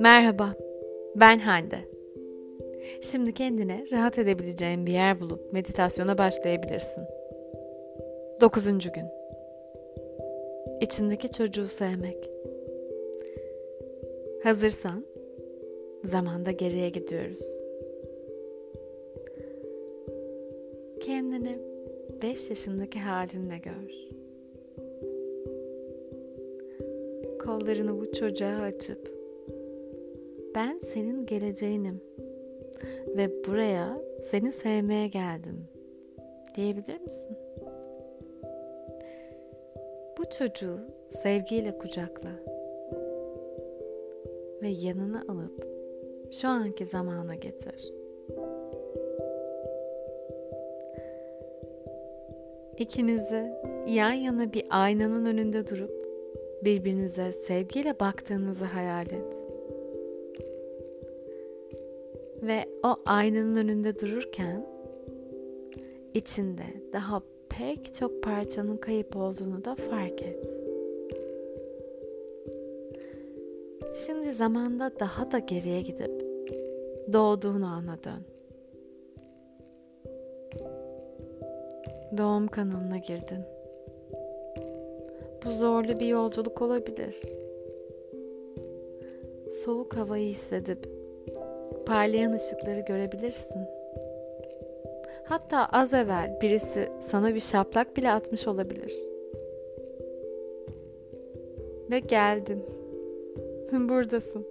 Merhaba, ben Hande. Şimdi kendine rahat edebileceğin bir yer bulup meditasyona başlayabilirsin. Dokuzuncu gün. İçindeki çocuğu sevmek. Hazırsan, zamanda geriye gidiyoruz. Kendini 5 yaşındaki halinle gör. Kollarını bu çocuğa açıp ben senin geleceğinim ve buraya seni sevmeye geldim diyebilir misin? Bu çocuğu sevgiyle kucakla ve yanına alıp şu anki zamana getir. İkinizi yan yana bir aynanın önünde durup birbirinize sevgiyle baktığınızı hayal et. Ve o aynanın önünde dururken içinde daha pek çok parçanın kayıp olduğunu da fark et. Şimdi zamanda daha da geriye gidip doğduğun ana dön. Doğum kanalına girdin. Bu zorlu bir yolculuk olabilir. Soğuk havayı hissedip parlayan ışıkları görebilirsin. Hatta az evvel birisi sana bir şaplak bile atmış olabilir. Ve geldin. Buradasın.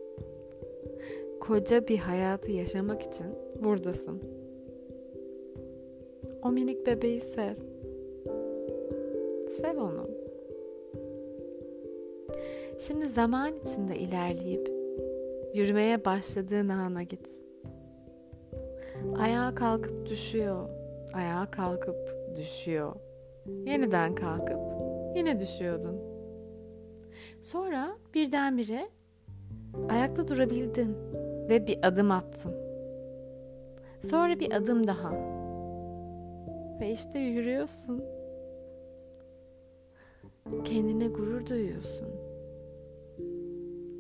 Koca bir hayatı yaşamak için buradasın. O minik bebeği sev. Sev onu. Şimdi zaman içinde ilerleyip yürümeye başladığın ana git. Ayağa kalkıp düşüyor. Ayağa kalkıp düşüyor. Yeniden kalkıp yine düşüyordun. Sonra birdenbire ayakta durabildin ve bir adım attın. Sonra bir adım daha. Ve işte yürüyorsun. Kendine gurur duyuyorsun.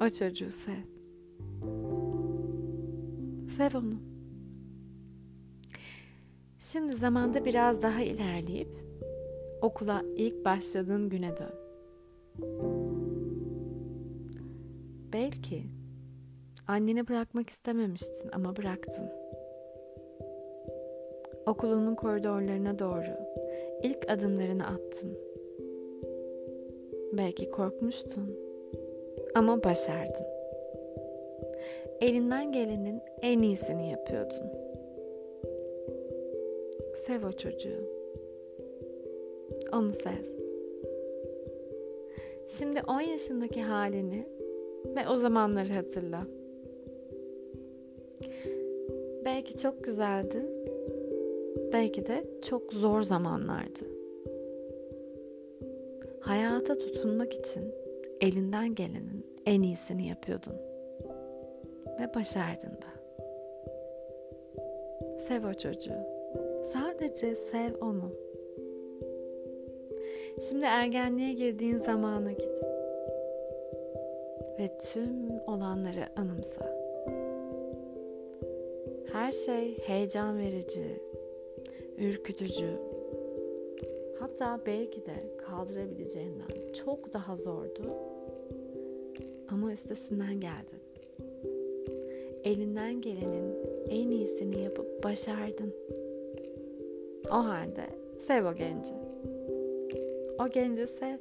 O çocuğu sev. Sev onu. Şimdi zamanda biraz daha ilerleyip okula ilk başladığın güne dön. Belki anneni bırakmak istememiştin ama bıraktın. Okulunun koridorlarına doğru ilk adımlarını attın. Belki korkmuştun ama başardın. Elinden gelenin en iyisini yapıyordun. Sev o çocuğu. Onu sev. Şimdi 10 yaşındaki halini ve o zamanları hatırla. Belki çok güzeldi. Belki de çok zor zamanlardı. Hayata tutunmak için elinden gelenin en iyisini yapıyordun. Ve başardın da. Sev o çocuğu. Sadece sev onu. Şimdi ergenliğe girdiğin zamana git. Ve tüm olanları anımsa. Her şey heyecan verici, ürkütücü, hatta belki de kaldırabileceğinden çok daha zordu. Ama üstesinden geldin. Elinden gelenin en iyisini yapıp başardın. O halde sev o genci. O genci sev.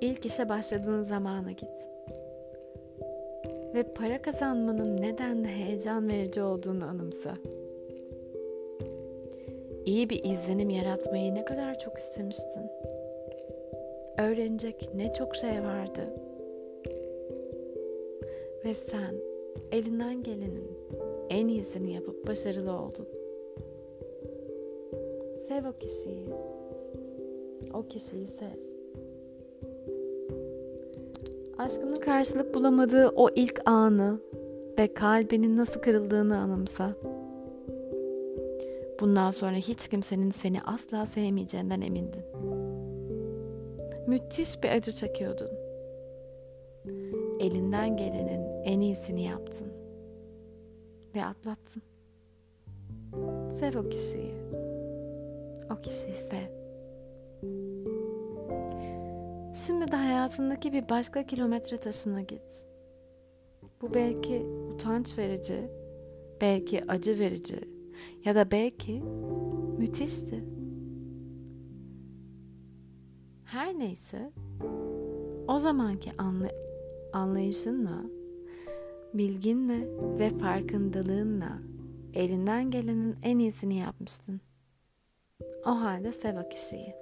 İlk işe başladığın zamana git. Ve para kazanmanın neden heyecan verici olduğunu anımsa. İyi bir izlenim yaratmayı ne kadar çok istemiştin. Öğrenecek ne çok şey vardı. Ve sen elinden gelenin en iyisini yapıp başarılı oldun. Sev o kişiyi. O kişiyi sev. Aşkının karşılık bulamadığı o ilk anı ve kalbinin nasıl kırıldığını anımsa. Bundan sonra hiç kimsenin seni asla sevmeyeceğinden emindin. Müthiş bir acı çekiyordun. Elinden gelenin en iyisini yaptın. Ve atlattın. Sev o kişiyi. O kişiyi sev. Şimdi de hayatındaki bir başka kilometre taşına git. Bu belki utanç verici, belki acı verici ya da belki müthişti. Her neyse o zamanki anlay anlayışınla, bilginle ve farkındalığınla elinden gelenin en iyisini yapmıştın. O halde sev o kişiyi.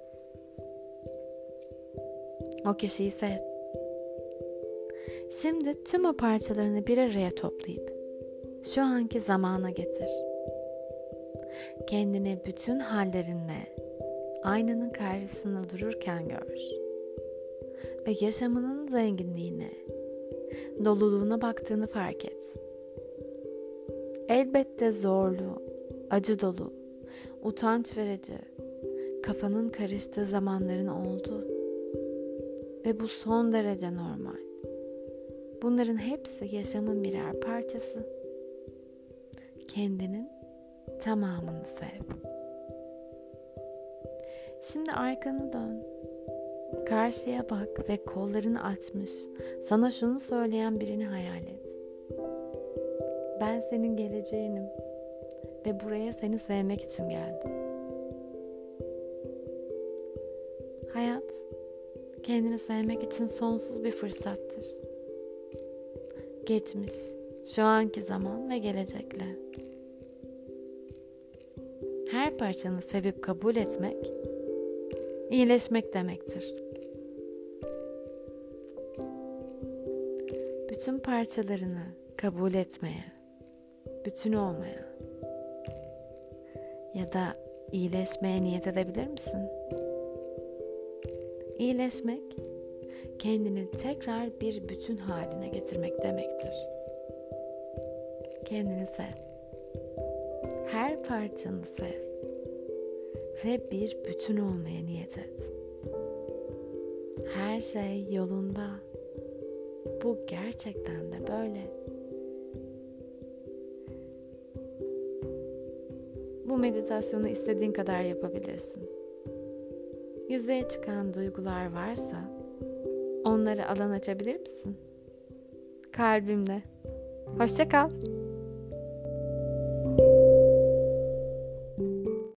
O kişiyi sev. Şimdi tüm o parçalarını bir araya toplayıp şu anki zamana getir. Kendini bütün hallerinle aynanın karşısında dururken gör. Ve yaşamının zenginliğine, doluluğuna baktığını fark et. Elbette zorlu, acı dolu, utanç verici, kafanın karıştığı zamanların oldu. Ve bu son derece normal. Bunların hepsi yaşamın birer parçası. Kendinin tamamını sev. Şimdi arkanı dön. Karşıya bak ve kollarını açmış. Sana şunu söyleyen birini hayal et. Ben senin geleceğinim ve buraya seni sevmek için geldim. Hayat kendini sevmek için sonsuz bir fırsattır. Geçmiş, şu anki zaman ve gelecekle. Parçanı sevip kabul etmek iyileşmek demektir. Bütün parçalarını kabul etmeye, bütün olmaya ya da iyileşmeye niyet edebilir misin? İyileşmek, kendini tekrar bir bütün haline getirmek demektir. Kendini sev. Her parçanı sev ve bir bütün olmaya niyet et. Her şey yolunda. Bu gerçekten de böyle. Bu meditasyonu istediğin kadar yapabilirsin. Yüzeye çıkan duygular varsa onları alan açabilir misin? Kalbimle. Hoşça kal.